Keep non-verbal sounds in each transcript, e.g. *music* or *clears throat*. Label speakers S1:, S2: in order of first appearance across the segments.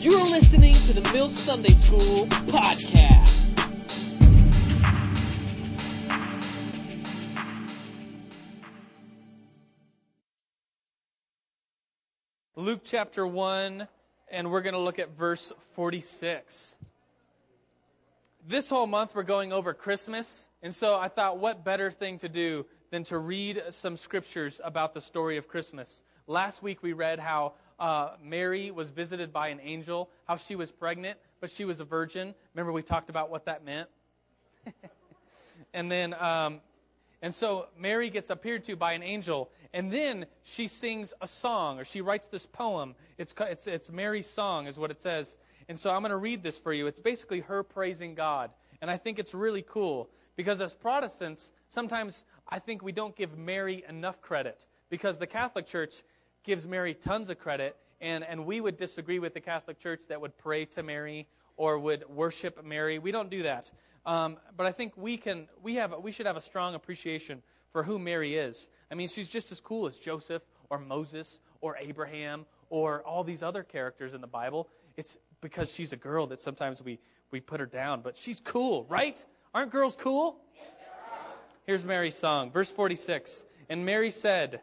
S1: You're listening to the Mill Sunday School podcast.
S2: Luke chapter 1, and we're going to look at verse 46. This whole month we're going over Christmas, and so I thought what better thing to do than to read some scriptures about the story of Christmas. Last week we read how uh, Mary was visited by an angel, how she was pregnant, but she was a virgin. Remember, we talked about what that meant? *laughs* and then, um, and so Mary gets appeared to by an angel, and then she sings a song, or she writes this poem. It's, it's, it's Mary's song, is what it says. And so I'm going to read this for you. It's basically her praising God. And I think it's really cool because as Protestants, sometimes I think we don't give Mary enough credit because the Catholic Church gives Mary tons of credit, and, and we would disagree with the Catholic Church that would pray to Mary or would worship Mary. We don't do that. Um, but I think we can we have we should have a strong appreciation for who Mary is. I mean, she's just as cool as Joseph or Moses or Abraham or all these other characters in the Bible. It's because she's a girl that sometimes we, we put her down, but she's cool, right? Aren't girls cool? Here's Mary's song, verse 46. And Mary said,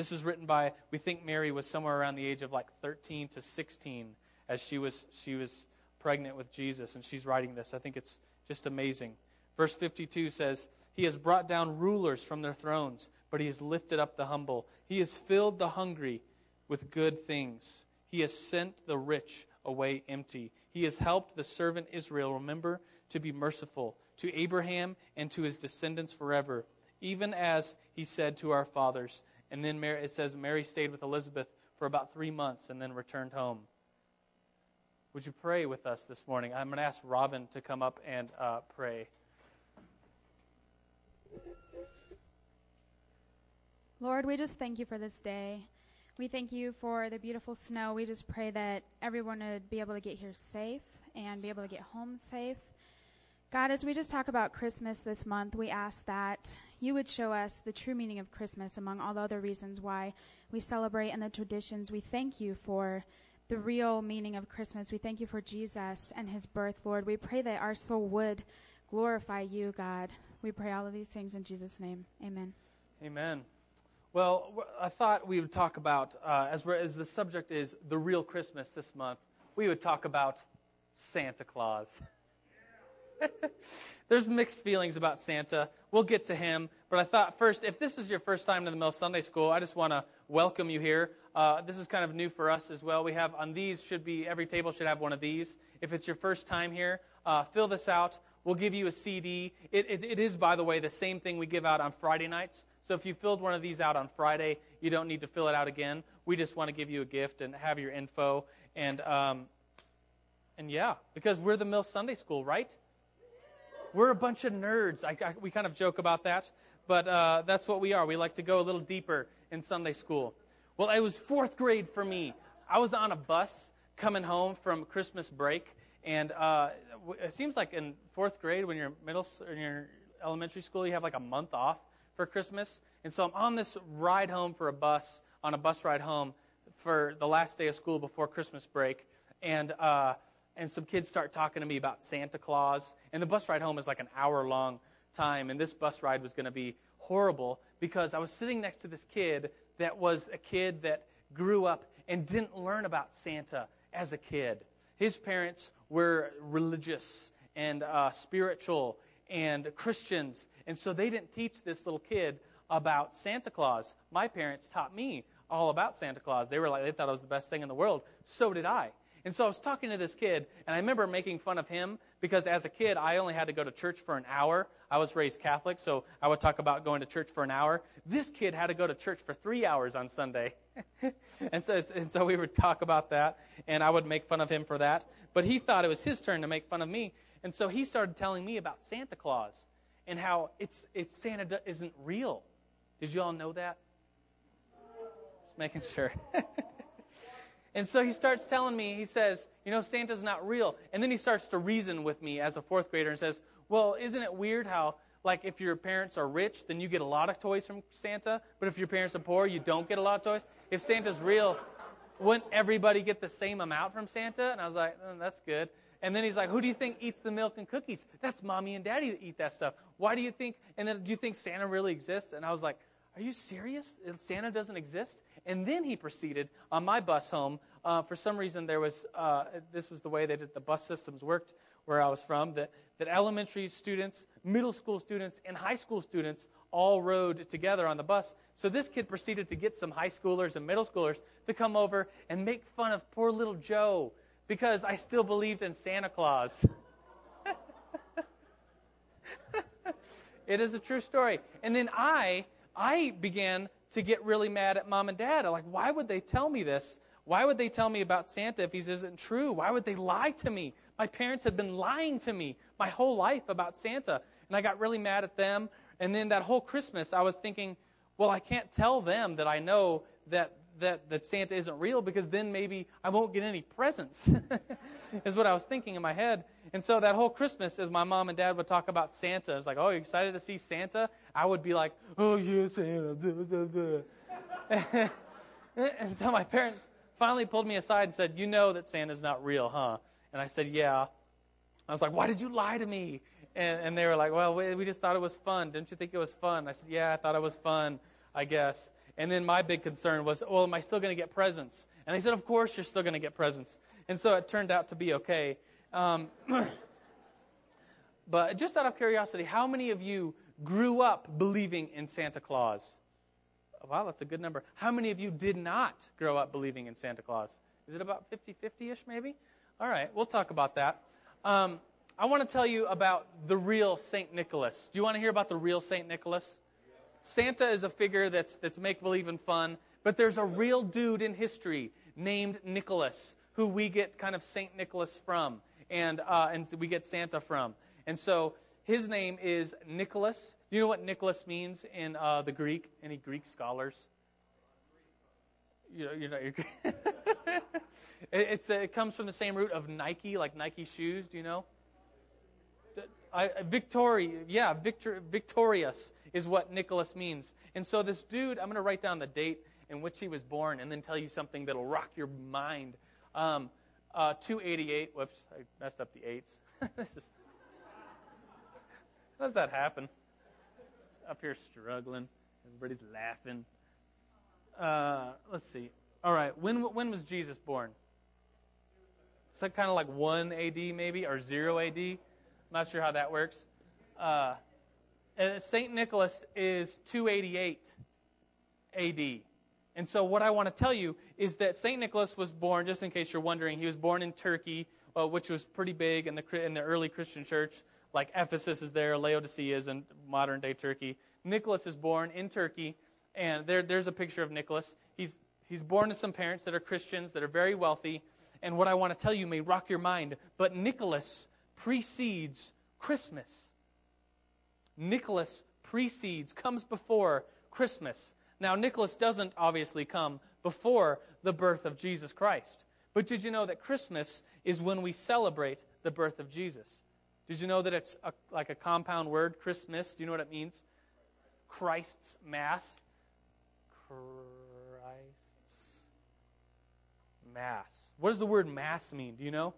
S2: This is written by, we think Mary was somewhere around the age of like 13 to 16 as she was, she was pregnant with Jesus, and she's writing this. I think it's just amazing. Verse 52 says, He has brought down rulers from their thrones, but He has lifted up the humble. He has filled the hungry with good things. He has sent the rich away empty. He has helped the servant Israel, remember, to be merciful to Abraham and to his descendants forever, even as he said to our fathers. And then Mary, it says Mary stayed with Elizabeth for about three months and then returned home. Would you pray with us this morning? I'm going to ask Robin to come up and uh, pray.
S3: Lord, we just thank you for this day. We thank you for the beautiful snow. We just pray that everyone would be able to get here safe and be able to get home safe. God, as we just talk about Christmas this month, we ask that you would show us the true meaning of Christmas among all the other reasons why we celebrate and the traditions. We thank you for the real meaning of Christmas. We thank you for Jesus and his birth, Lord. We pray that our soul would glorify you, God. We pray all of these things in Jesus' name. Amen.
S2: Amen. Well, I thought we would talk about, uh, as, as the subject is the real Christmas this month, we would talk about Santa Claus. *laughs* *laughs* There's mixed feelings about Santa. We'll get to him. But I thought first, if this is your first time to the Mill Sunday School, I just want to welcome you here. Uh, this is kind of new for us as well. We have on these should be every table should have one of these. If it's your first time here, uh, fill this out. We'll give you a CD. It, it, it is, by the way, the same thing we give out on Friday nights. So if you filled one of these out on Friday, you don't need to fill it out again. We just want to give you a gift and have your info. And, um, and yeah, because we're the Mill Sunday School, right? We're a bunch of nerds. I, I, we kind of joke about that, but uh, that's what we are. We like to go a little deeper in Sunday school. Well, it was fourth grade for me. I was on a bus coming home from Christmas break, and uh, it seems like in fourth grade, when you're middle, in your elementary school, you have like a month off for Christmas. And so I'm on this ride home for a bus, on a bus ride home for the last day of school before Christmas break. And, uh, and some kids start talking to me about Santa Claus. And the bus ride home is like an hour long time. And this bus ride was going to be horrible because I was sitting next to this kid that was a kid that grew up and didn't learn about Santa as a kid. His parents were religious and uh, spiritual and Christians. And so they didn't teach this little kid about Santa Claus. My parents taught me all about Santa Claus. They were like, they thought it was the best thing in the world. So did I. And so I was talking to this kid, and I remember making fun of him because as a kid, I only had to go to church for an hour. I was raised Catholic, so I would talk about going to church for an hour. This kid had to go to church for three hours on Sunday. *laughs* and, so, and so we would talk about that, and I would make fun of him for that. But he thought it was his turn to make fun of me. And so he started telling me about Santa Claus and how it's, it's Santa isn't real. Did you all know that? Just making sure. *laughs* and so he starts telling me, he says, you know, Santa's not real. And then he starts to reason with me as a fourth grader and says, well, isn't it weird how, like, if your parents are rich, then you get a lot of toys from Santa, but if your parents are poor, you don't get a lot of toys? If Santa's real, wouldn't everybody get the same amount from Santa? And I was like, oh, that's good. And then he's like, Who do you think eats the milk and cookies? That's mommy and daddy that eat that stuff. Why do you think? And then do you think Santa really exists? And I was like, Are you serious? Santa doesn't exist? And then he proceeded on my bus home. Uh, for some reason, there was uh, this was the way that the bus systems worked where I was from. That that elementary students, middle school students, and high school students all rode together on the bus. So this kid proceeded to get some high schoolers and middle schoolers to come over and make fun of poor little Joe because I still believed in Santa Claus. *laughs* it is a true story. And then I I began to get really mad at mom and dad. Like, why would they tell me this? Why would they tell me about Santa if he isn't true? Why would they lie to me? My parents had been lying to me my whole life about Santa. And I got really mad at them. And then that whole Christmas, I was thinking, well, I can't tell them that I know that that, that Santa isn't real because then maybe I won't get any presents, *laughs* is what I was thinking in my head. And so that whole Christmas, as my mom and dad would talk about Santa, it's like, oh, you excited to see Santa? I would be like, oh, yeah, Santa. *laughs* and so my parents finally pulled me aside and said, you know that Santa's not real, huh? And I said, yeah. I was like, why did you lie to me? And, and they were like, well, we, we just thought it was fun. Didn't you think it was fun? I said, yeah, I thought it was fun, I guess. And then my big concern was, well, am I still going to get presents? And they said, of course you're still going to get presents. And so it turned out to be okay. Um, *clears throat* but just out of curiosity, how many of you grew up believing in Santa Claus? Wow, that's a good number. How many of you did not grow up believing in Santa Claus? Is it about 50 50 ish, maybe? All right, we'll talk about that. Um, I want to tell you about the real St. Nicholas. Do you want to hear about the real St. Nicholas? Santa is a figure that's, that's make believe and fun, but there's a real dude in history named Nicholas who we get kind of St. Nicholas from, and, uh, and we get Santa from. And so his name is Nicholas. Do you know what Nicholas means in uh, the Greek? Any Greek scholars? You know, you're *laughs* not, you're, it's, it comes from the same root of Nike, like Nike shoes. Do you know? I, Victoria, yeah, victor, victorious is what Nicholas means. And so this dude, I'm going to write down the date in which he was born and then tell you something that'll rock your mind. Um, uh, 288. Whoops, I messed up the eights. *laughs* this is. How does that happen? Up here struggling. Everybody's laughing. Uh, let's see. All right. When when was Jesus born? It's like kind of like one AD maybe or zero AD. I'm not sure how that works. Uh, uh, St. Nicholas is 288 AD. And so, what I want to tell you is that St. Nicholas was born, just in case you're wondering, he was born in Turkey, uh, which was pretty big in the, in the early Christian church. Like Ephesus is there, Laodicea is in modern day Turkey. Nicholas is born in Turkey, and there, there's a picture of Nicholas. He's, he's born to some parents that are Christians, that are very wealthy. And what I want to tell you may rock your mind, but Nicholas precedes Christmas. Nicholas precedes, comes before Christmas. Now, Nicholas doesn't obviously come before the birth of Jesus Christ. But did you know that Christmas is when we celebrate the birth of Jesus? Did you know that it's a, like a compound word, Christmas? Do you know what it means? Christ's Mass. Christ's Mass. What does the word Mass mean? Do you know?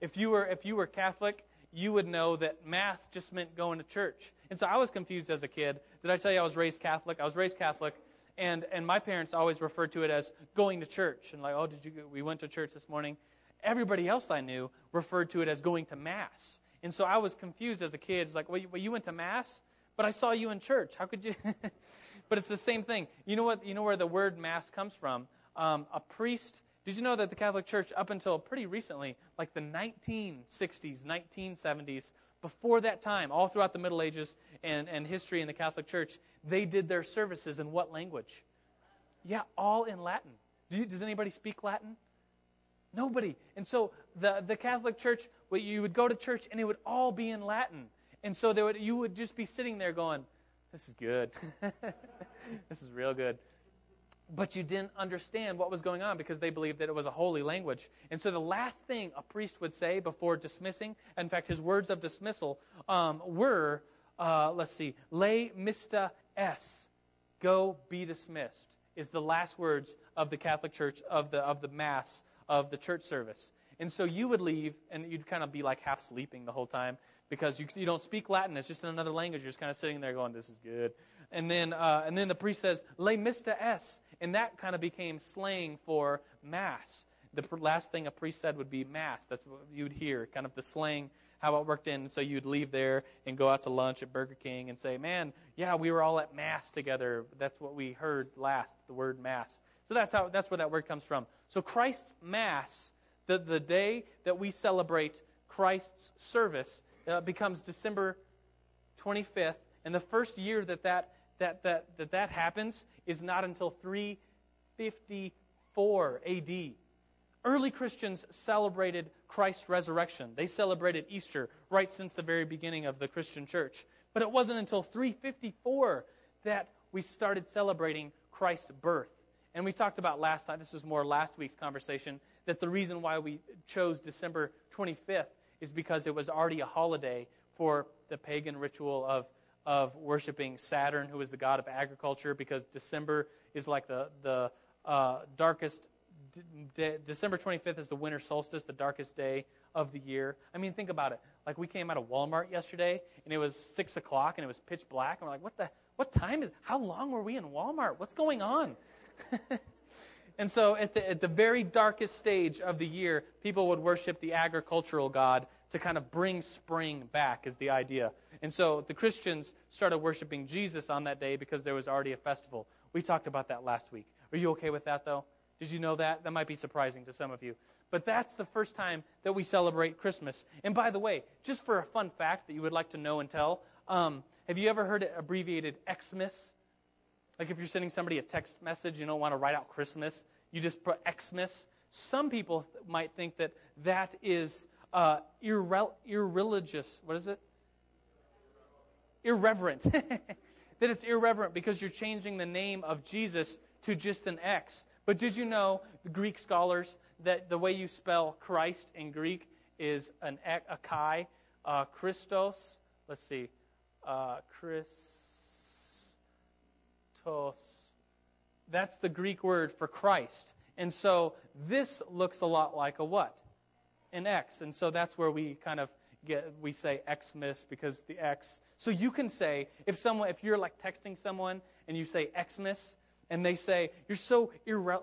S2: If you were, if you were Catholic, you would know that Mass just meant going to church. And so I was confused as a kid. Did I tell you I was raised Catholic? I was raised Catholic, and, and my parents always referred to it as going to church. And like, oh, did you? We went to church this morning. Everybody else I knew referred to it as going to mass. And so I was confused as a kid. It's like, well, you, well, you went to mass, but I saw you in church. How could you? *laughs* but it's the same thing. You know what? You know where the word mass comes from? Um, a priest. Did you know that the Catholic Church, up until pretty recently, like the 1960s, 1970s, before that time, all throughout the Middle Ages and, and history in the Catholic Church, they did their services in what language? Yeah, all in Latin. Do you, does anybody speak Latin? Nobody. And so the, the Catholic Church, well, you would go to church and it would all be in Latin. And so would, you would just be sitting there going, This is good. *laughs* this is real good. But you didn't understand what was going on because they believed that it was a holy language. And so the last thing a priest would say before dismissing, in fact, his words of dismissal um, were, uh, let's see, lay mista s, go be dismissed, is the last words of the Catholic Church, of the, of the Mass, of the church service. And so you would leave and you'd kind of be like half sleeping the whole time because you, you don't speak Latin. It's just in another language. You're just kind of sitting there going, this is good. And then, uh, and then the priest says, Le mista es. And that kind of became slang for mass. The last thing a priest said would be mass. That's what you'd hear, kind of the slang, how it worked in. So you'd leave there and go out to lunch at Burger King and say, man, yeah, we were all at mass together. That's what we heard last, the word mass. So that's, how, that's where that word comes from. So Christ's mass, the, the day that we celebrate Christ's service, uh, becomes December 25th. And the first year that that, that, that, that that happens is not until 354 AD. Early Christians celebrated Christ's resurrection. They celebrated Easter right since the very beginning of the Christian church. But it wasn't until 354 that we started celebrating Christ's birth. And we talked about last time, this was more last week's conversation, that the reason why we chose December 25th is because it was already a holiday for the pagan ritual of, of worshiping Saturn, who is the god of agriculture, because December is like the, the uh, darkest. De- December 25th is the winter solstice, the darkest day of the year. I mean, think about it. Like we came out of Walmart yesterday, and it was six o'clock, and it was pitch black, and we're like, "What the? What time is? How long were we in Walmart? What's going on?" *laughs* And so, at the, at the very darkest stage of the year, people would worship the agricultural god to kind of bring spring back, is the idea. And so, the Christians started worshiping Jesus on that day because there was already a festival. We talked about that last week. Are you okay with that, though? Did you know that? That might be surprising to some of you. But that's the first time that we celebrate Christmas. And by the way, just for a fun fact that you would like to know and tell, um, have you ever heard it abbreviated Xmas? Like if you're sending somebody a text message, you don't want to write out Christmas, you just put Xmas. Some people th- might think that that is uh, irre- irreligious. What is it? Irreverent. *laughs* that it's irreverent because you're changing the name of Jesus to just an X. But did you know, the Greek scholars, that the way you spell Christ in Greek is an a chi, uh, Christos. Let's see, uh, Chris. That's the Greek word for Christ. And so this looks a lot like a what? An X. And so that's where we kind of get we say Xmas because the X. So you can say if someone if you're like texting someone and you say Xmas and they say you're so irre-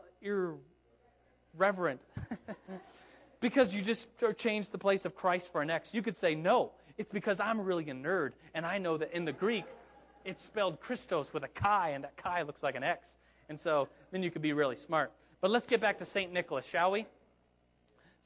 S2: irreverent *laughs* because you just changed the place of Christ for an X. You could say no. It's because I'm really a nerd and I know that in the Greek it's spelled Christos with a chi, and that chi looks like an X. And so then you could be really smart. But let's get back to St. Nicholas, shall we?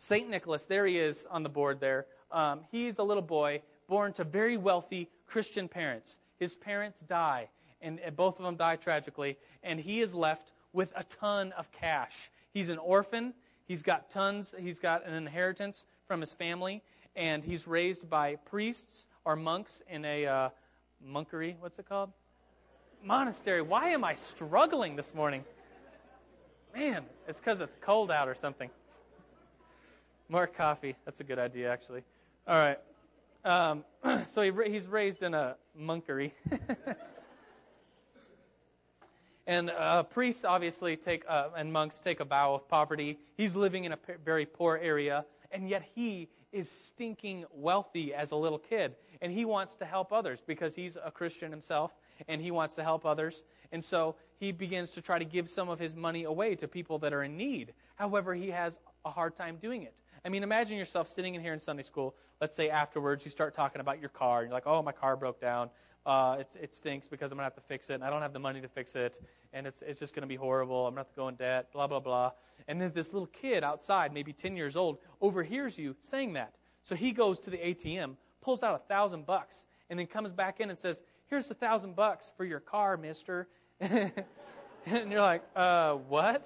S2: St. Nicholas, there he is on the board there. Um, he's a little boy born to very wealthy Christian parents. His parents die, and, and both of them die tragically, and he is left with a ton of cash. He's an orphan. He's got tons, he's got an inheritance from his family, and he's raised by priests or monks in a, uh, monkery. What's it called? Monastery. Why am I struggling this morning? Man, it's because it's cold out or something. More coffee. That's a good idea, actually. All right. Um, *clears throat* so he, he's raised in a monkery. *laughs* and uh, priests obviously take, uh, and monks take a vow of poverty. He's living in a very poor area, and yet he is stinking wealthy as a little kid and he wants to help others because he's a Christian himself and he wants to help others. And so he begins to try to give some of his money away to people that are in need. However, he has a hard time doing it. I mean, imagine yourself sitting in here in Sunday school. Let's say afterwards you start talking about your car. And you're like, oh, my car broke down. uh, it stinks because I'm to have to fix it, and I don't have the money to fix it, and it's, it's just to be horrible. I'm to have to go in debt, blah, blah, blah. And then this little kid outside, maybe 10 years old, overhears you saying that. So he goes to the ATM, pulls out a thousand bucks, and then comes back in and says, Here's a thousand bucks for your car, mister. *laughs* and you're like, uh, what?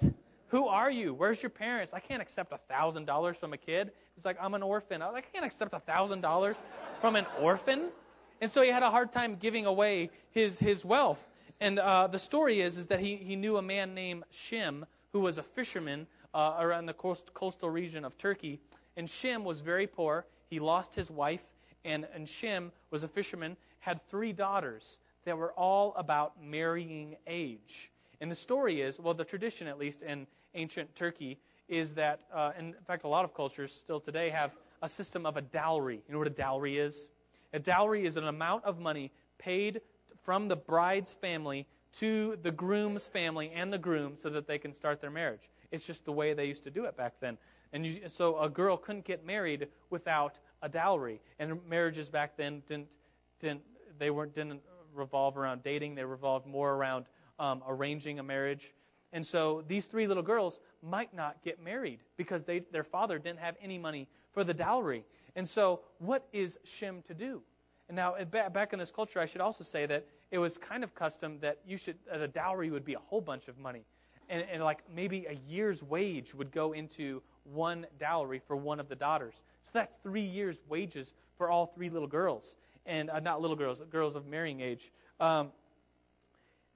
S2: Who are you? Where's your parents? I can't accept a thousand dollars from a kid. He's like, I'm an orphan. I, can't accept a thousand dollars from an orphan. And so he had a hard time giving away his, his wealth. And uh, the story is, is that he, he knew a man named Shem who was a fisherman uh, around the coast, coastal region of Turkey. And Shem was very poor. He lost his wife. And, and Shem was a fisherman, had three daughters that were all about marrying age. And the story is, well, the tradition, at least in ancient Turkey, is that, uh, in fact, a lot of cultures still today have a system of a dowry. You know what a dowry is? A dowry is an amount of money paid from the bride's family to the groom's family and the groom so that they can start their marriage. It's just the way they used to do it back then. And you, so a girl couldn't get married without a dowry. And marriages back then didn't, didn't they weren't didn't revolve around dating. They revolved more around um, arranging a marriage. And so these three little girls might not get married because they, their father didn't have any money for the dowry. And so, what is Shem to do? And now, back in this culture, I should also say that it was kind of custom that you should that a dowry would be a whole bunch of money, and, and like maybe a year's wage would go into one dowry for one of the daughters. So that's three years' wages for all three little girls, and uh, not little girls, girls of marrying age. Um,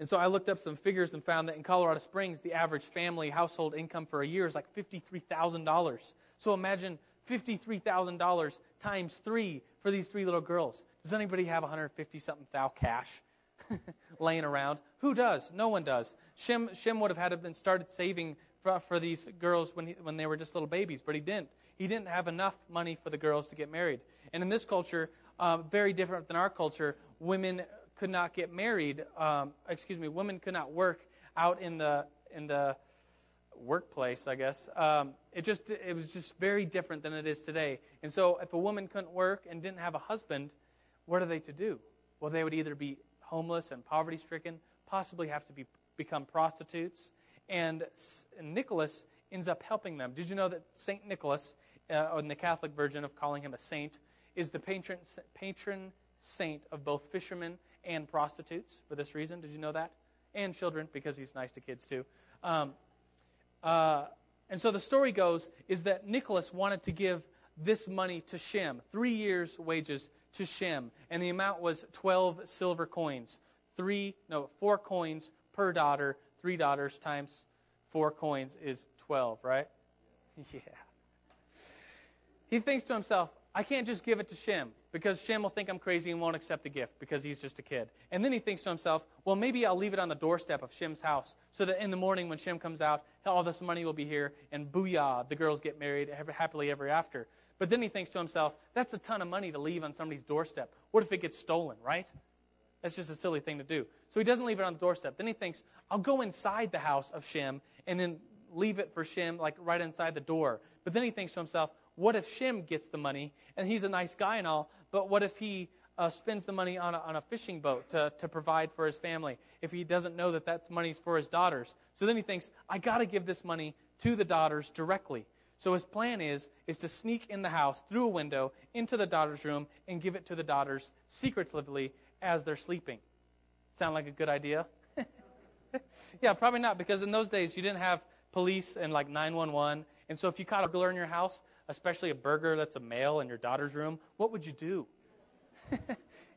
S2: and so I looked up some figures and found that in Colorado Springs, the average family household income for a year is like $53,000. So imagine $53,000 times three for these three little girls. Does anybody have 150 something thou cash *laughs* laying around? Who does? No one does. Shem, Shem would have had to been started saving for, for these girls when, he, when they were just little babies, but he didn't. He didn't have enough money for the girls to get married. And in this culture, uh, very different than our culture, women could not get married. Um, excuse me, women could not work out in the in the workplace, I guess. Um, it just it was just very different than it is today. And so, if a woman couldn't work and didn't have a husband, what are they to do? Well, they would either be homeless and poverty stricken, possibly have to be become prostitutes, and, Nicholas ends up helping them. Did you know that Saint Nicholas, uh, in the Catholic version of calling him a saint, is the patron patron saint of both fishermen and prostitutes for this reason? Did you know that? And children, because he's nice to kids too. Um, uh, and so the story goes is that Nicholas wanted to give this money to Shem, three years' wages to Shem, and the amount was 12 silver coins. Three, no, four coins per daughter. Three daughters times four coins is 12, right? *laughs* Yeah. He thinks to himself, I can't just give it to Shem because Shem will think I'm crazy and won't accept the gift because he's just a kid. And then he thinks to himself, well, maybe I'll leave it on the doorstep of Shem's house so that in the morning when Shem comes out, all this money will be here and booyah, the girls get married happily ever after. But then he thinks to himself, that's a ton of money to leave on somebody's doorstep. What if it gets stolen, right? That's just a silly thing to do. So he doesn't leave it on the doorstep. Then he thinks, I'll go inside the house of Shem and then leave it for Shem, like right inside the door. But then he thinks to himself, what if Shem gets the money and he's a nice guy and all, but what if he uh, spends the money on a, on a fishing boat to, to provide for his family if he doesn't know that that's money's for his daughters? So then he thinks, I got to give this money to the daughters directly. So his plan is is to sneak in the house through a window into the daughter's room and give it to the daughters secretively as they're sleeping. Sound like a good idea? *laughs* yeah, probably not because in those days you didn't have police and like 911. And so if you caught a burglar in your house, especially a burger that's a male in your daughter's room, what would you do? *laughs*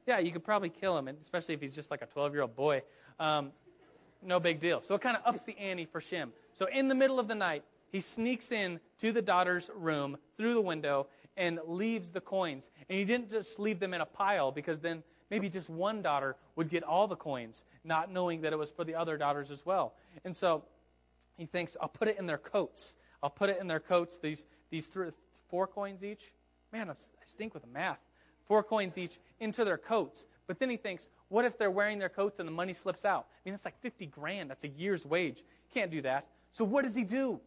S2: yeah, you could probably kill him, especially if he's just like a 12 year old boy. Um, no big deal. So it kind of ups the ante for Shem. So in the middle of the night, he sneaks in to the daughter's room through the window and leaves the coins. And he didn't just leave them in a pile because then maybe just one daughter would get all the coins, not knowing that it was for the other daughters as well. And so he thinks, I'll put it in their coats. I'll put it in their coats, these, these three, four coins each. Man, I stink with the math. Four coins each into their coats. But then he thinks, what if they're wearing their coats and the money slips out? I mean, that's like 50 grand. That's a year's wage. Can't do that. So what does he do?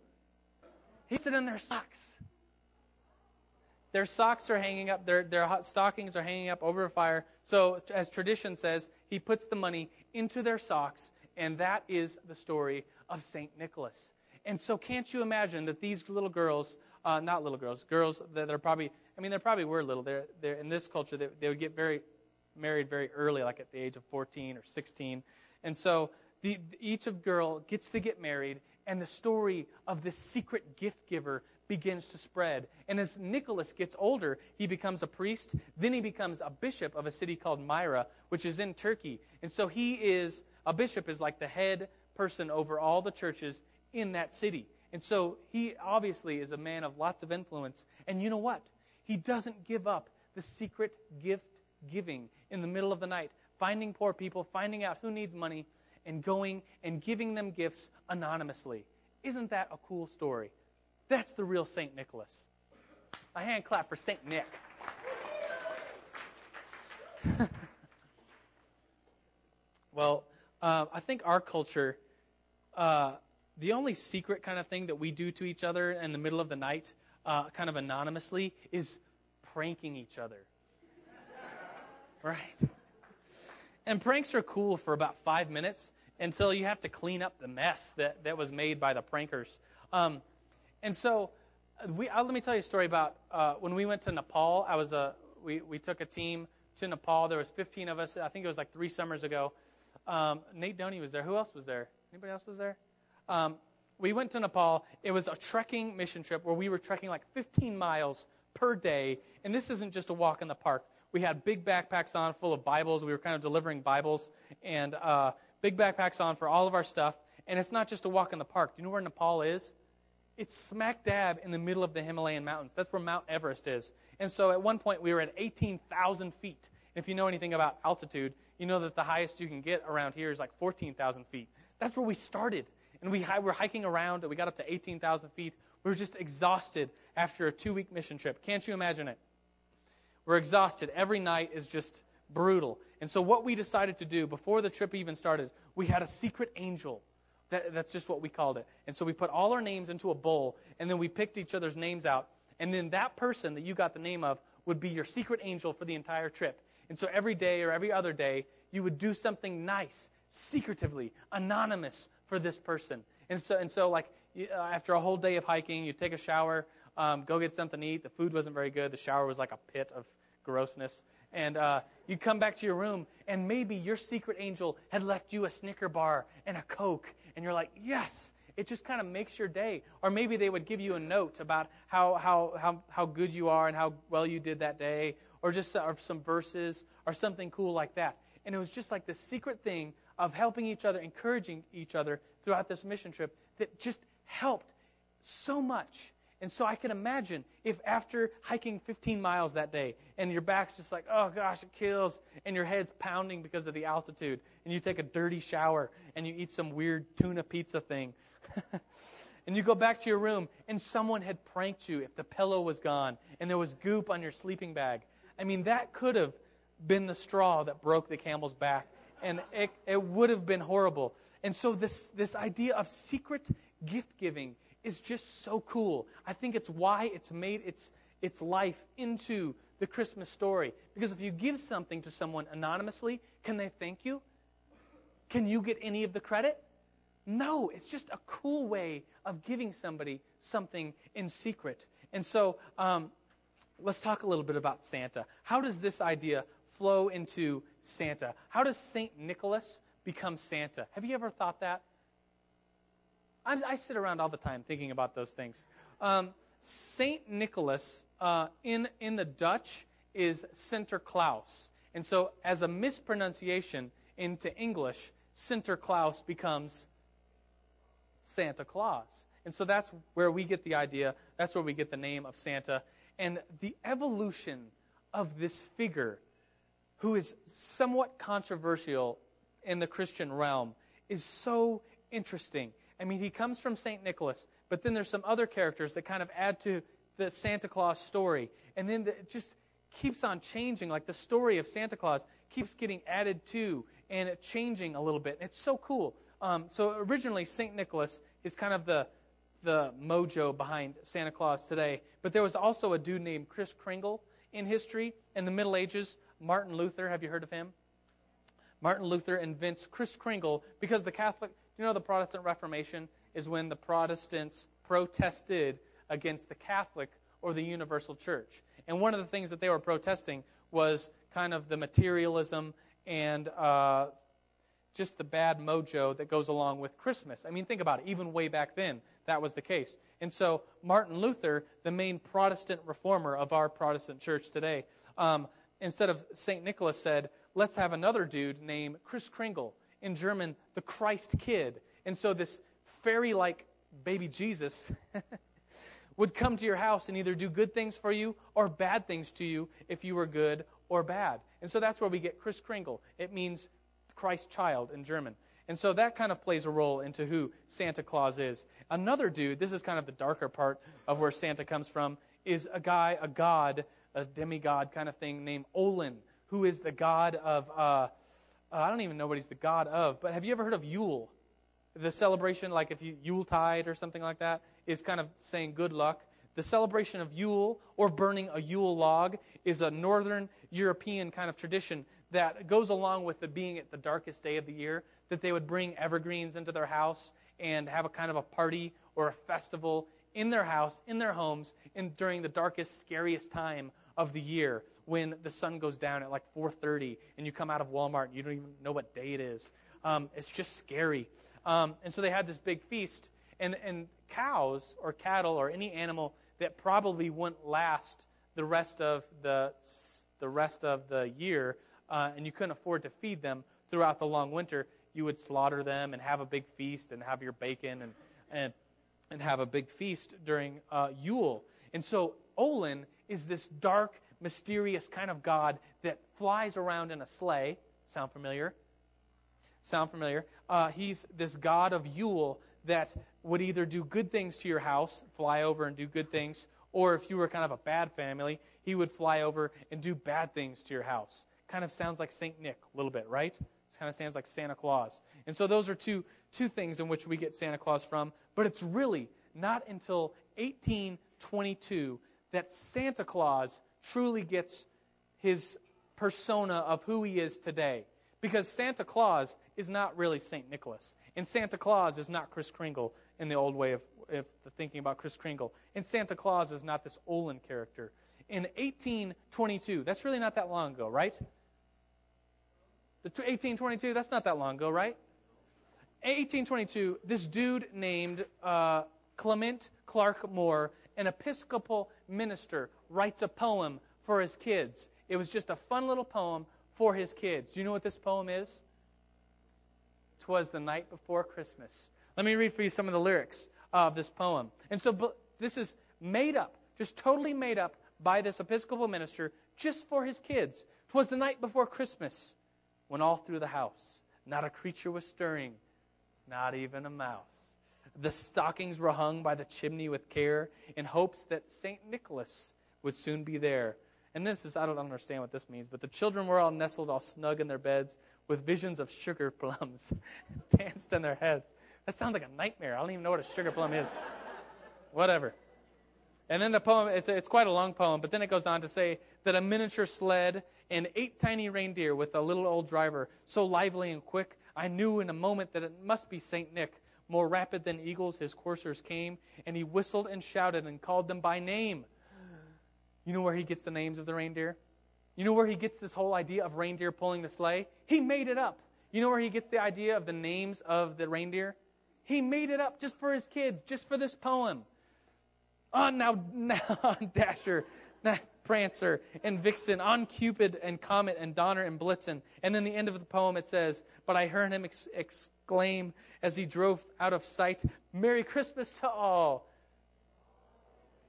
S2: He puts it in their socks. their socks are hanging up, their, their stockings are hanging up over a fire. So, as tradition says, he puts the money into their socks, and that is the story of St. Nicholas. And so, can't you imagine that these little girls, uh, not little girls, girls that are probably, I mean, they probably were little. They're, they're in this culture, they, they would get very married very early, like at the age of 14 or 16. And so, the, each of girl gets to get married, and the story of this secret gift giver begins to spread. And as Nicholas gets older, he becomes a priest. Then he becomes a bishop of a city called Myra, which is in Turkey. And so he is, a bishop is like the head person over all the churches in that city. And so he obviously is a man of lots of influence. And you know what? He doesn't give up the secret gift giving in the middle of the night, finding poor people, finding out who needs money, and going and giving them gifts anonymously. Isn't that a cool story? That's the real St. Nicholas. A hand clap for St. Nick. *laughs* well, uh, I think our culture, uh, the only secret kind of thing that we do to each other in the middle of the night, uh, kind of anonymously, is pranking each other. *laughs* right? And pranks are cool for about five minutes until you have to clean up the mess that, that was made by the prankers. Um, and so, uh, we, uh, let me tell you a story about uh, when we went to Nepal. I was a, we, we took a team to Nepal. There was 15 of us. I think it was like three summers ago. Um, Nate Doney was there. Who else was there? Anybody else was there? Um, we went to Nepal. It was a trekking mission trip where we were trekking like 15 miles per day. And this isn't just a walk in the park. We had big backpacks on full of Bibles. We were kind of delivering Bibles and uh, big backpacks on for all of our stuff. And it's not just a walk in the park. Do you know where Nepal is? It's smack dab in the middle of the Himalayan mountains. That's where Mount Everest is. And so at one point we were at 18,000 feet. If you know anything about altitude, you know that the highest you can get around here is like 14,000 feet. That's where we started. And we were hiking around, and we got up to 18,000 feet. We were just exhausted after a two week mission trip. Can't you imagine it? We're exhausted. Every night is just brutal. And so, what we decided to do before the trip even started, we had a secret angel that, that's just what we called it. And so we put all our names into a bowl, and then we picked each other's names out. And then that person that you got the name of would be your secret angel for the entire trip. And so every day or every other day, you would do something nice, secretively, anonymous for this person. And so, and so like, uh, after a whole day of hiking, you take a shower, um, go get something to eat. The food wasn't very good. The shower was like a pit of grossness. And uh, you come back to your room, and maybe your secret angel had left you a Snicker bar and a Coke and you're like, yes, it just kind of makes your day. Or maybe they would give you a note about how, how, how, how good you are and how well you did that day, or just or some verses or something cool like that. And it was just like this secret thing of helping each other, encouraging each other throughout this mission trip that just helped so much. And so I can imagine if after hiking 15 miles that day and your back's just like, oh gosh, it kills, and your head's pounding because of the altitude, and you take a dirty shower and you eat some weird tuna pizza thing, *laughs* and you go back to your room and someone had pranked you if the pillow was gone and there was goop on your sleeping bag. I mean, that could have been the straw that broke the camel's back, and it, it would have been horrible. And so, this, this idea of secret gift giving is just so cool. I think it's why it's made its, its life into the Christmas story. Because if you give something to someone anonymously, can they thank you? Can you get any of the credit? No, it's just a cool way of giving somebody something in secret. And so um, let's talk a little bit about Santa. How does this idea flow into Santa? How does St. Nicholas become Santa? Have you ever thought that? I, I sit around all the time thinking about those things. Um, Saint Nicholas uh, in in the Dutch is Sinterklaas, and so as a mispronunciation into English, Sinterklaas becomes Santa Claus, and so that's where we get the idea. That's where we get the name of Santa, and the evolution of this figure, who is somewhat controversial in the Christian realm, is so interesting. I mean, he comes from St. Nicholas, but then there's some other characters that kind of add to the Santa Claus story. And then the, it just keeps on changing. Like the story of Santa Claus keeps getting added to and changing a little bit. It's so cool. Um, so originally, St. Nicholas is kind of the, the mojo behind Santa Claus today. But there was also a dude named Kris Kringle in history in the Middle Ages. Martin Luther, have you heard of him? Martin Luther invents Kris Kringle because the Catholic, you know, the Protestant Reformation is when the Protestants protested against the Catholic or the universal church. And one of the things that they were protesting was kind of the materialism and uh, just the bad mojo that goes along with Christmas. I mean, think about it. Even way back then, that was the case. And so, Martin Luther, the main Protestant reformer of our Protestant church today, um, instead of St. Nicholas, said, let's have another dude named Kris Kringle. In German, the Christ kid. And so, this fairy like baby Jesus *laughs* would come to your house and either do good things for you or bad things to you if you were good or bad. And so that's where we get Kris Kringle. It means Christ child in German. And so that kind of plays a role into who Santa Claus is. Another dude, this is kind of the darker part of where Santa comes from, is a guy, a god, a demigod kind of thing named Odin, who is the god of, uh, uh, I don't even know what he's the god of, but have you ever heard of Yule? The celebration, like if you Yuletide or something like that, is kind of saying good luck. The celebration of Yule or burning a Yule log is a northern European kind of tradition that goes along with the being at the darkest day of the year, that they would bring evergreens into their house and have a kind of a party or a festival in their house, in their homes, in, during the darkest, scariest time of the year when the sun goes down at like 4.30 and you come out of walmart and you don't even know what day it is um, it's just scary um, and so they had this big feast and, and cows or cattle or any animal that probably wouldn't last the rest of the, the rest of the year uh, and you couldn't afford to feed them throughout the long winter, you would slaughter them and have a big feast and have your bacon and, and, and have a big feast during uh, Yule. And so Odin is this dark, mysterious kind of god that flies around in a sleigh. Sound familiar? Sound familiar? Uh, he's this god of Yule that would either do good things to your house, fly over and do good things, or if you were kind of a bad family, he would fly over and do bad things to your house kind of sounds like St. Nick a little bit, right? It kind of sounds like Santa Claus. And so those are two, two things in which we get Santa Claus from. But it's really not until 1822 that Santa Claus truly gets his persona of who he is today. Because Santa Claus is not really St. Nicholas. And Santa Claus is not Kris Kringle in the old way of, of thinking about Kris Kringle. And Santa Claus is not this Odin character. In 1822, that's really not that long ago, right? The 1822, that's not that long ago, right? 1822, this dude named uh, Clement Clarke Moore, an Episcopal minister, writes a poem for his kids. It was just a fun little poem for his kids. Do you know what this poem is? Twas the night before Christmas. Let me read for you some of the lyrics of this poem. And so this is made up, just totally made up by this Episcopal minister just for his kids. Twas the night before Christmas when all through the house not a creature was stirring, not even a mouse. The stockings were hung by the chimney with care in hopes that St. Nicholas would soon be there. And this is, I don't understand what this means, but the children were all nestled all snug in their beds with visions of sugar plums *laughs* danced in their heads. That sounds like a nightmare. I don't even know what a sugar plum is. Whatever. And then the poem, it's, it's quite a long poem, but then it goes on to say that a miniature sled and eight tiny reindeer with a little old driver, so lively and quick, I knew in a moment that it must be St. Nick. More rapid than eagles, his coursers came, and he whistled and shouted and called them by name. You know where he gets the names of the reindeer? You know where he gets this whole idea of reindeer pulling the sleigh? He made it up. You know where he gets the idea of the names of the reindeer? He made it up just for his kids, just for this poem. On oh, now, *laughs* now Dasher, Prancer and Vixen, on Cupid and Comet and Donner and Blitzen. And then the end of the poem it says, But I heard him ex- exclaim as he drove out of sight, Merry Christmas to all,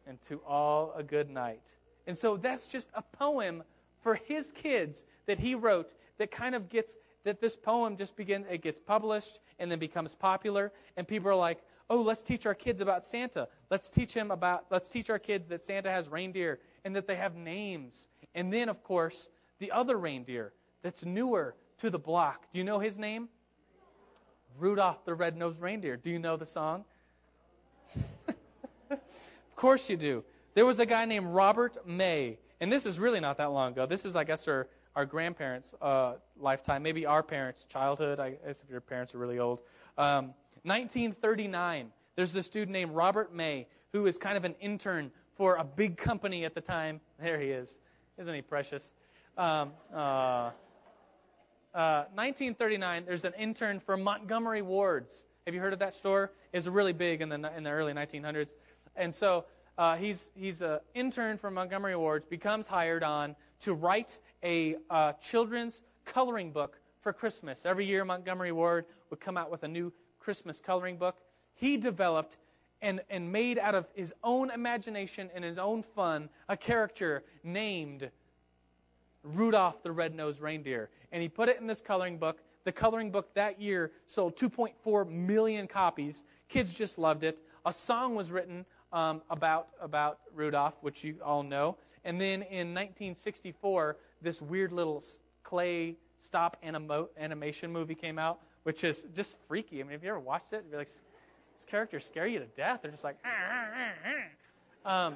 S2: and to all a good night. And so that's just a poem for his kids that he wrote that kind of gets that this poem just begins it gets published and then becomes popular and people are like oh let's teach our kids about santa let's teach him about let's teach our kids that santa has reindeer and that they have names. And then, of course, the other reindeer that's newer to the block. Do you know his name? Rudolph the Red-Nosed Reindeer. Do you know the song? *laughs* of course you do. There was a guy named Robert May, and this is really not that long ago. This is, I guess, our, our grandparents' uh, lifetime, maybe our parents' childhood. I guess if your parents are really old. Um, 1939, there's this dude named Robert May who is kind of an intern for a big company at the time. There he is. Isn't he precious? Um, uh, uh, 1939, there's an intern for Montgomery Wards. Have you heard of that store? It's really big in the, in the early 1900s. And so uh, he's, he's an intern for Montgomery Wards, becomes hired on to write a uh, children's coloring book for Christmas. Every year, Montgomery Ward would come out with a new Christmas coloring book. He developed and, and made out of his own imagination and his own fun a character named Rudolph the Red-Nosed Reindeer. And he put it in this coloring book. The coloring book that year sold 2.4 million copies. Kids just loved it. A song was written um, about, about Rudolph, which you all know. And then in 1964, this weird little clay stop animo- animation movie came out, which is just freaky. I mean, have you ever watched it? You're like, these characters scare you to death. They're just like, ah, ah, ah. Um,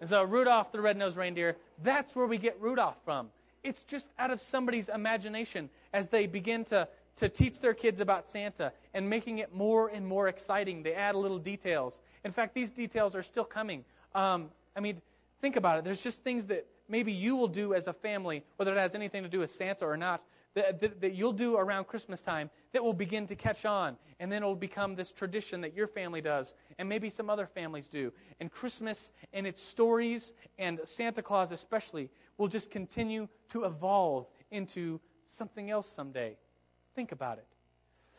S2: and so Rudolph the Red-Nosed Reindeer, that's where we get Rudolph from. It's just out of somebody's imagination as they begin to, to teach their kids about Santa and making it more and more exciting. They add little details. In fact, these details are still coming. Um, I mean, think about it. There's just things that maybe you will do as a family, whether it has anything to do with Santa or not, that, that, that, you'll do around Christmas time that will begin to catch on. And then it'll become this tradition that your family does, and maybe some other families do. And Christmas and its stories, and Santa Claus especially, will just continue to evolve into something else someday. Think about it.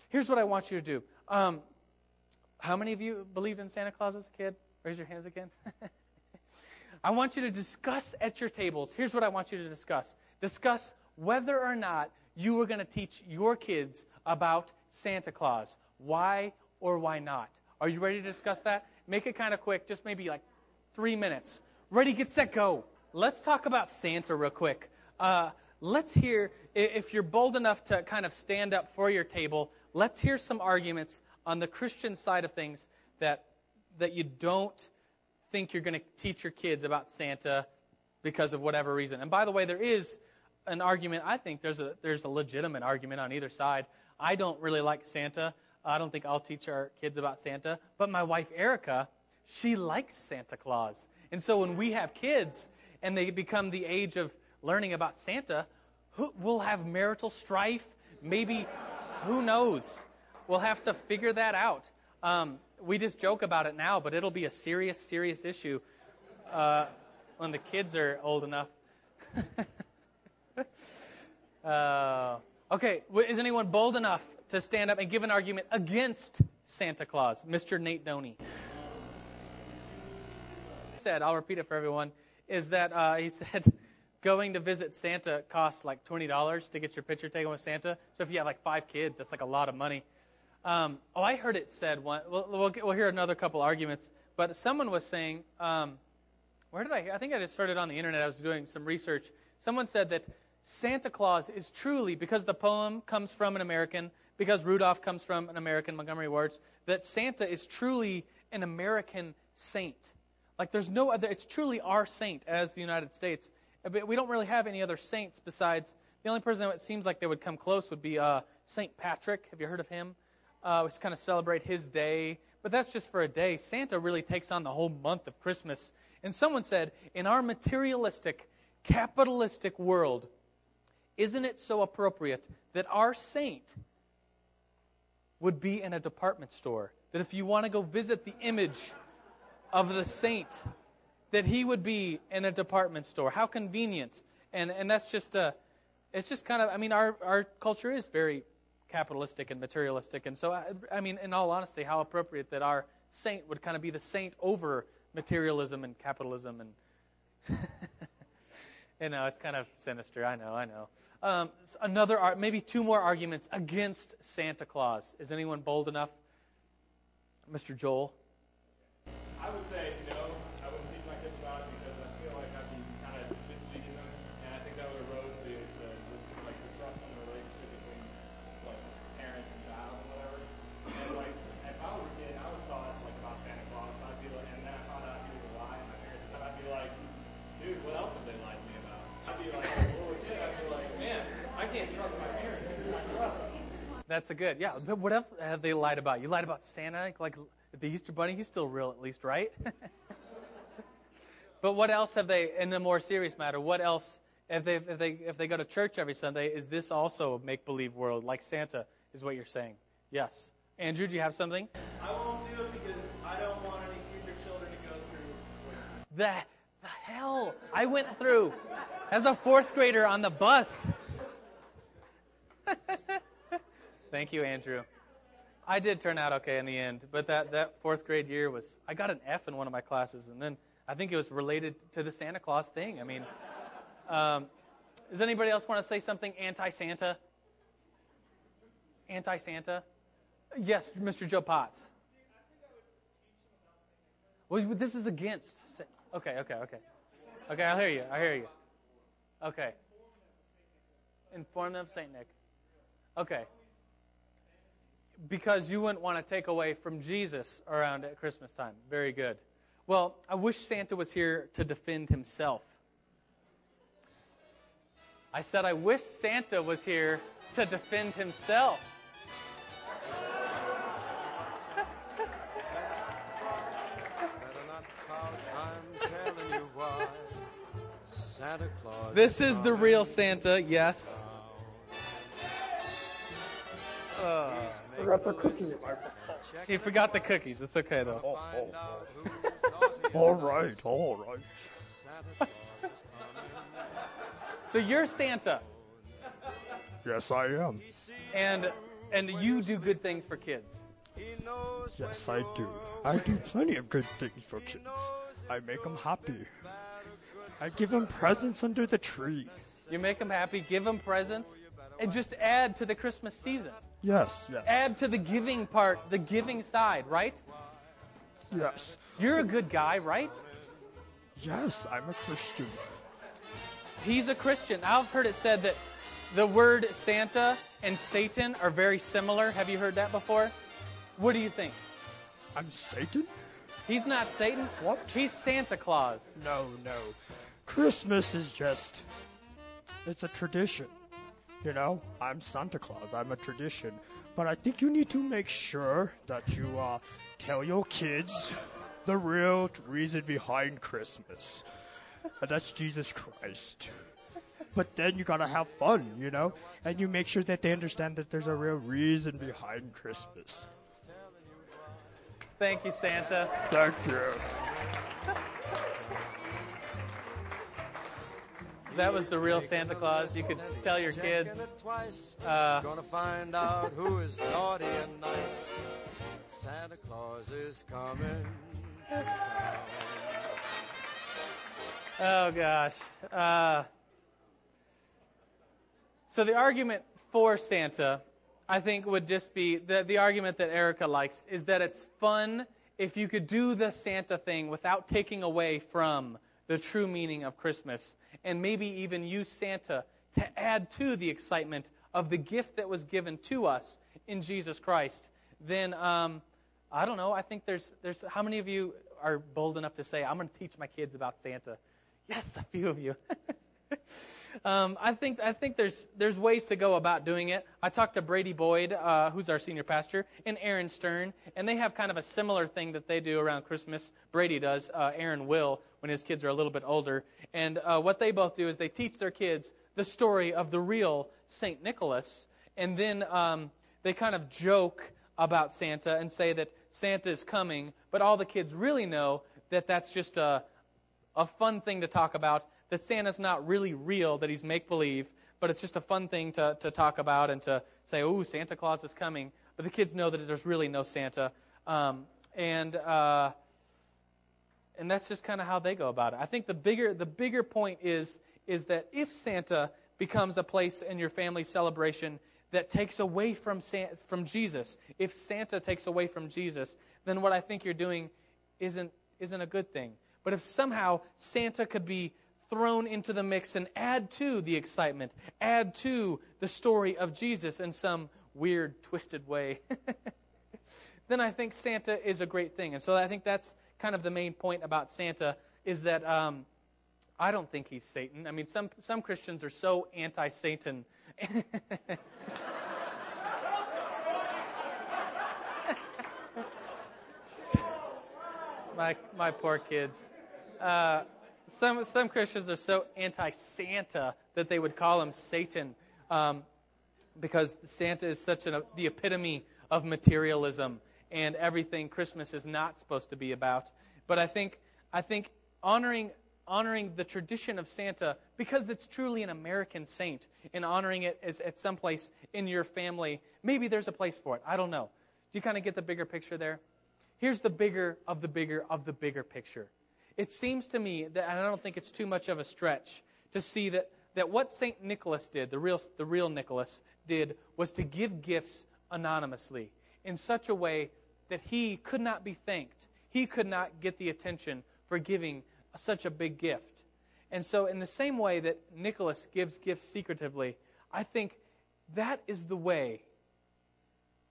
S2: Here's what I want you to do. Um, how many of you believed in Santa Claus as a kid? Raise your hands again. *laughs* I want you to discuss at your tables. Here's what I want you to discuss discuss whether or not you are going to teach your kids about Santa Claus. Why or why not? Are you ready to discuss that? Make it kind of quick, just maybe like three minutes. Ready, get set, go. Let's talk about Santa real quick. Uh, let's hear, if you're bold enough to kind of stand up for your table, let's hear some arguments on the Christian side of things that, that you don't think you're going to teach your kids about Santa because of whatever reason. And by the way, there is an argument. I think there's a there's a legitimate argument on either side. I don't really like Santa. I don't think I'll teach our kids about Santa. But my wife Erica, she likes Santa Claus. And so when we have kids and they become the age of learning about Santa, who, we'll have marital strife. Maybe, who knows? We'll have to figure that out. Um, we just joke about it now, but it'll be a serious, serious issue uh, when the kids are old enough. *laughs* Uh, okay, is anyone bold enough to stand up and give an argument against Santa Claus? Mr. Nate Doney. Said, I'll repeat it for everyone, is that uh, he said *laughs* going to visit Santa costs like $20 to get your picture taken with Santa. So if you have like five kids, that's like a lot of money. Um, oh, I heard it said one. We'll, we'll, we'll, hear another couple arguments, but someone was saying, um, where did I? I think I just started on the internet. I was doing some research. Someone said that Santa Claus is truly, because the poem comes from an American, because Rudolph comes from an American, Montgomery Wards, that Santa is truly an American saint. Like there's no other, it's truly our saint as the United States. But we don't really have any other saints besides, the only person that seems like they would come close would be uh, St. Patrick. Have you heard of him? Uh, we kind of celebrate his day. But that's just for a day. Santa really takes on the whole month of Christmas. And someone said, in our materialistic, capitalistic world, isn't it so appropriate that our saint would be in a department store? That if you want to go visit the image of the saint, that he would be in a department store. How convenient. And, and that's just a, it's just kind of, I mean, our, our culture is very capitalistic and materialistic. And so, I, I mean, in all honesty, how appropriate that our saint would kind of be the saint over materialism and capitalism and *laughs* you know, it's kind of sinister. I know, I know. Um, another, maybe two more arguments against Santa Claus. Is anyone bold enough? Mr. Joel?
S4: I would say no. I wouldn't teach my kids about it because I feel like I'd be kind of misleading them, and I think that would erode the, the, the like the trust and the relationship between like parents and child and whatever. And like if I was a kid, I was taught like about Santa Claus. I feel and
S2: That's a good. Yeah. But what else have they lied about? You lied about Santa, like the Easter Bunny. He's still real, at least, right? *laughs* but what else have they, in a more serious matter? What else, if they if they if they go to church every Sunday, is this also a make believe world like Santa? Is what you're saying? Yes. Andrew, do you have something?
S5: I won't do it because I don't want any future children to go through.
S2: The, the hell I went through as a fourth grader on the bus. *laughs* Thank you, Andrew. I did turn out okay in the end, but that, that fourth grade year was, I got an F in one of my classes, and then I think it was related to the Santa Claus thing. I mean, um, does anybody else want to say something anti Santa? Anti Santa? Yes, Mr. Joe Potts. Well, this is against. Okay, okay, okay. Okay, I hear you. I hear you. Okay. Inform them of St. Nick. Okay. Because you wouldn't want to take away from Jesus around at Christmas time. Very good. Well, I wish Santa was here to defend himself. I said, I wish Santa was here to defend himself.
S6: Better not pout, I'm telling you why. Santa Claus.
S2: This is the real Santa, yes. Uh,
S6: Forgot the cookies.
S2: he forgot the cookies. It's okay, though.
S6: Find oh, out oh, who's oh. naughty
S7: All
S6: and
S7: right,
S6: nice.
S7: all right.
S6: Santa Claus is coming.
S2: So you're Santa,
S7: Yes, I am.
S2: and and you do good things for kids.
S7: Yes, I do. I do plenty of good things for kids. I make them happy. I give them presents under the tree.
S2: You make them happy, give them presents, and just add to the Christmas season.
S7: Yes, yes,
S2: Add to the giving part, the giving side, right?
S7: yes,
S2: You're a good guy, right?
S7: yes. I'm a Christian.
S2: He's a Christian. I've heard it said that the word Santa and Satan are very similar. Have you heard that before? What do you think?
S7: I'm Satan?
S2: He's not Satan.
S7: What?
S2: He's Santa Claus.
S7: No, no. Christmas is just. It's a tradition. You know, I'm Santa Claus. I'm a tradition. But I think you need to make sure that you uh, tell your kids the real reason behind Christmas. And that's Jesus Christ. But then you gotta have fun, you know? And you make sure that they understand that there's a real reason behind Christmas.
S2: Thank you, Santa.
S7: Thank you.
S2: That was the real Santa Claus. You could tell your kids.
S6: Checking it twice.
S2: Uh,
S6: gonna find out who is naughty and nice. Santa Claus is coming.
S2: Oh gosh. Uh, so the argument for Santa, I think, would just be the the argument that Erica likes is that it's fun if you could do the Santa thing without taking away from the true meaning of Christmas, and maybe even use Santa to add to the excitement of the gift that was given to us in Jesus Christ. Then um, I don't know. I think there's there's how many of you are bold enough to say I'm going to teach my kids about Santa? Yes, a few of you. *laughs* *laughs* um, I think I think there's there's ways to go about doing it. I talked to Brady Boyd, uh, who's our senior pastor, and Aaron Stern, and they have kind of a similar thing that they do around Christmas. Brady does. Uh, Aaron will when his kids are a little bit older, and uh, what they both do is they teach their kids the story of the real Saint Nicholas, and then um, they kind of joke about Santa and say that Santa is coming, but all the kids really know that that's just a a fun thing to talk about, that Santa's not really real, that he's make believe, but it's just a fun thing to, to talk about and to say, oh, Santa Claus is coming. But the kids know that there's really no Santa. Um, and, uh, and that's just kind of how they go about it. I think the bigger, the bigger point is, is that if Santa becomes a place in your family celebration that takes away from, from Jesus, if Santa takes away from Jesus, then what I think you're doing isn't, isn't a good thing. But if somehow Santa could be thrown into the mix and add to the excitement, add to the story of Jesus in some weird, twisted way, *laughs* then I think Santa is a great thing. And so I think that's kind of the main point about Santa is that um, I don't think he's Satan. I mean, some, some Christians are so anti Satan. *laughs* my, my poor kids. Uh, some some Christians are so anti-Santa that they would call him Satan, um, because Santa is such an, the epitome of materialism, and everything Christmas is not supposed to be about. But I think I think honoring honoring the tradition of Santa because it's truly an American saint and honoring it as at some place in your family. Maybe there's a place for it. I don't know. Do you kind of get the bigger picture there? Here's the bigger of the bigger of the bigger picture. It seems to me that, I don't think it's too much of a stretch to see that, that what St. Nicholas did, the real, the real Nicholas, did was to give gifts anonymously in such a way that he could not be thanked. He could not get the attention for giving such a big gift. And so, in the same way that Nicholas gives gifts secretively, I think that is the way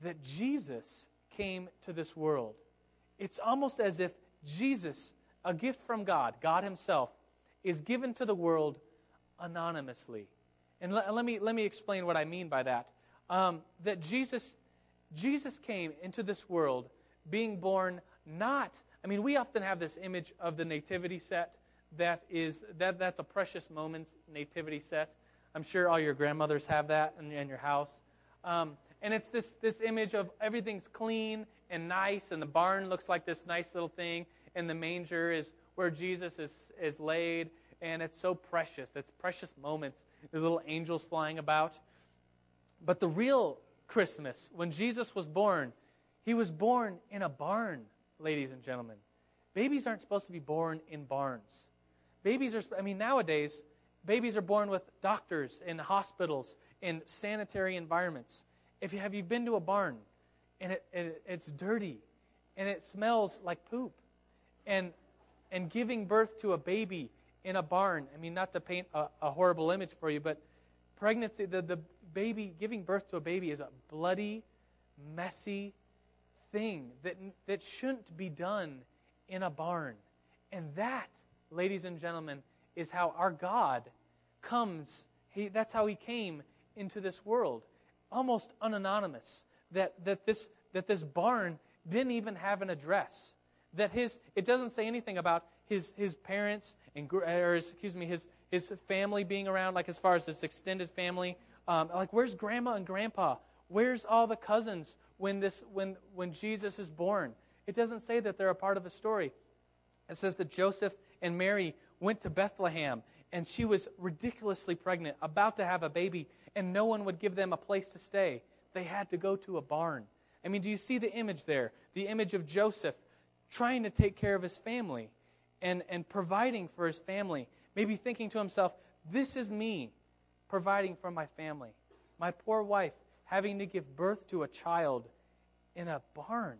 S2: that Jesus came to this world. It's almost as if Jesus, a gift from God, God Himself, is given to the world anonymously. And let, let me, let me explain what I mean by that. Um, that Jesus, Jesus came into this world being born not, I mean, we often have this image of the nativity set that is, that, that's a precious moments nativity set. I'm sure all your grandmothers have that in, in your house. Um, and it's this, this image of everything's clean and nice, and the barn looks like this nice little thing, and the manger is where Jesus is, is laid, and it's so precious. It's precious moments. There's little angels flying about. But the real Christmas, when Jesus was born, he was born in a barn, ladies and gentlemen. Babies aren't supposed to be born in barns. Babies are, I mean, nowadays, babies are born with doctors in hospitals, in sanitary environments. If you have you been to a barn and it, it, it's dirty and it smells like poop, and and giving birth to a baby in a barn. I mean, not to paint a, a horrible image for you, but pregnancy, the, the baby, giving birth to a baby is a bloody, messy thing that, that shouldn't be done in a barn. And that, ladies and gentlemen, is how our God comes. He, that's how he came into this world almost unanonymous. That, that, this, that this barn didn't even have an address. That his, it doesn't say anything about his, his parents, and, or his, excuse me, his, his family being around, like as far as his extended family. Um, like, where's grandma and grandpa? Where's all the cousins when, this, when, when Jesus is born? It doesn't say that they're a part of the story. It says that Joseph and Mary went to Bethlehem, and she was ridiculously pregnant, about to have a baby, and no one would give them a place to stay. They had to go to a barn. I mean, do you see the image there? The image of Joseph trying to take care of his family and, and providing for his family. Maybe thinking to himself, this is me providing for my family. My poor wife having to give birth to a child in a barn,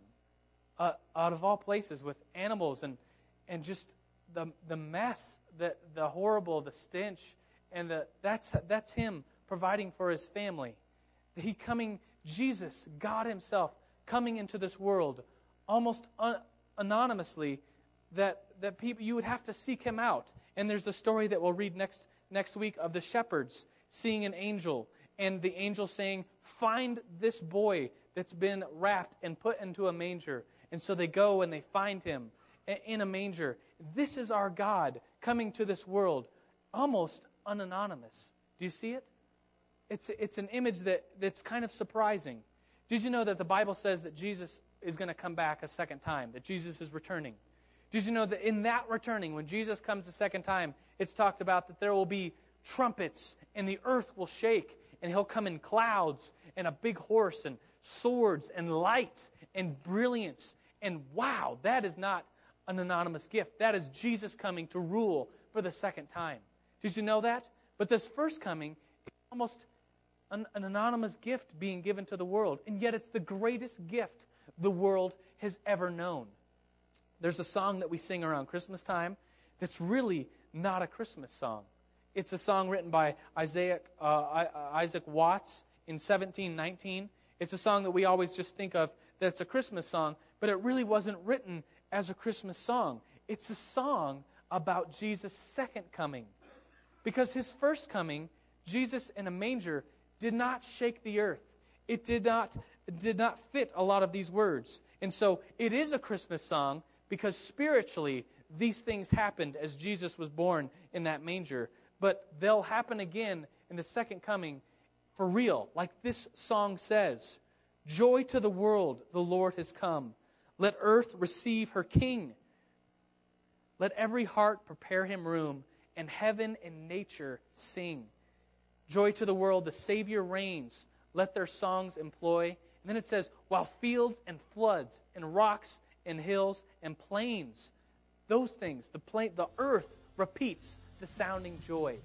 S2: uh, out of all places, with animals and, and just the, the mess, the, the horrible, the stench, and the, that's, that's him providing for his family. He coming, Jesus, God Himself, coming into this world almost un- anonymously, that, that people, you would have to seek Him out. And there's the story that we'll read next, next week of the shepherds seeing an angel, and the angel saying, Find this boy that's been wrapped and put into a manger. And so they go and they find him in a manger. This is our God coming to this world, almost unanonymous. Do you see it? it's, it's an image that, that's kind of surprising. Did you know that the Bible says that Jesus is going to come back a second time, that Jesus is returning? Did you know that in that returning, when Jesus comes a second time, it's talked about that there will be trumpets and the earth will shake and he'll come in clouds and a big horse and swords and light and brilliance. And wow, that is not an anonymous gift. That is Jesus coming to rule for the second time. Did you know that? But this first coming is almost an, an anonymous gift being given to the world, and yet it's the greatest gift the world has ever known. There's a song that we sing around Christmas time that's really not a Christmas song. It's a song written by Isaiah, uh, Isaac Watts in 1719. It's a song that we always just think of that it's a Christmas song, but it really wasn't written as a Christmas song. It's a song about Jesus' second coming. Because his first coming, Jesus in a manger, did not shake the earth. It did not, did not fit a lot of these words. And so it is a Christmas song because spiritually, these things happened as Jesus was born in that manger. But they'll happen again in the second coming for real, like this song says Joy to the world, the Lord has come. Let earth receive her King. Let every heart prepare him room, and heaven and nature sing. Joy to the world, the Savior reigns. Let their songs employ. And then it says, while fields and floods and rocks and hills and plains, those things, the, plain, the earth repeats the sounding joy.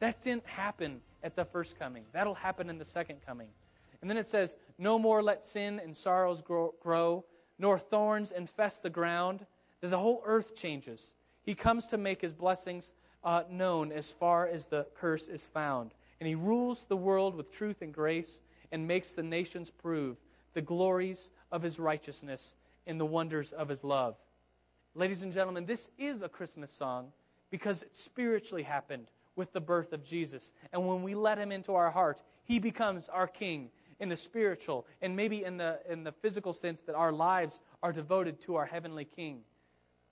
S2: That didn't happen at the first coming. That'll happen in the second coming. And then it says, No more let sin and sorrows grow, grow nor thorns infest the ground. That the whole earth changes. He comes to make his blessings uh, known as far as the curse is found. And he rules the world with truth and grace and makes the nations prove the glories of his righteousness and the wonders of his love. Ladies and gentlemen, this is a Christmas song because it spiritually happened with the birth of Jesus. And when we let him into our heart, he becomes our king in the spiritual and maybe in the, in the physical sense that our lives are devoted to our heavenly king.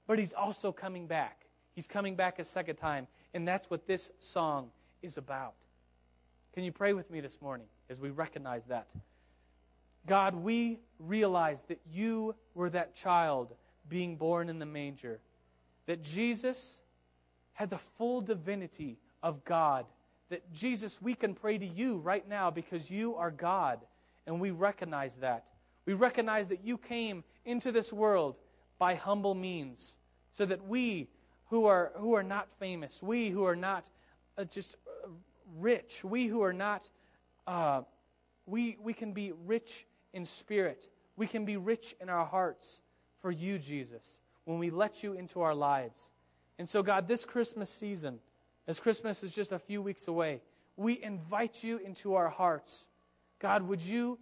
S2: But he's also coming back. He's coming back a second time. And that's what this song is about. Can you pray with me this morning as we recognize that? God, we realize that you were that child being born in the manger, that Jesus had the full divinity of God. That Jesus, we can pray to you right now because you are God, and we recognize that. We recognize that you came into this world by humble means so that we who are, who are not famous, we who are not uh, just rich, we who are not, uh, we, we can be rich in spirit. We can be rich in our hearts for you, Jesus, when we let you into our lives. And so, God, this Christmas season, as Christmas is just a few weeks away, we invite you into our hearts. God, would you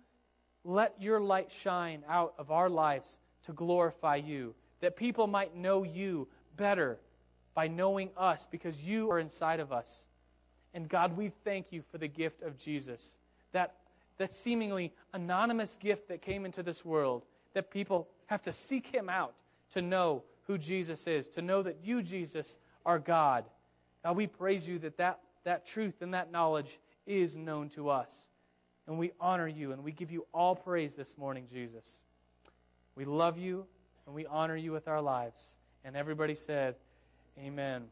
S2: let your light shine out of our lives to glorify you, that people might know you better by knowing us because you are inside of us. And God, we thank you for the gift of Jesus, that, that seemingly anonymous gift that came into this world, that people have to seek him out to know who Jesus is, to know that you, Jesus, are God. God, we praise you that that, that truth and that knowledge is known to us. And we honor you and we give you all praise this morning, Jesus. We love you and we honor you with our lives. And everybody said, Amen.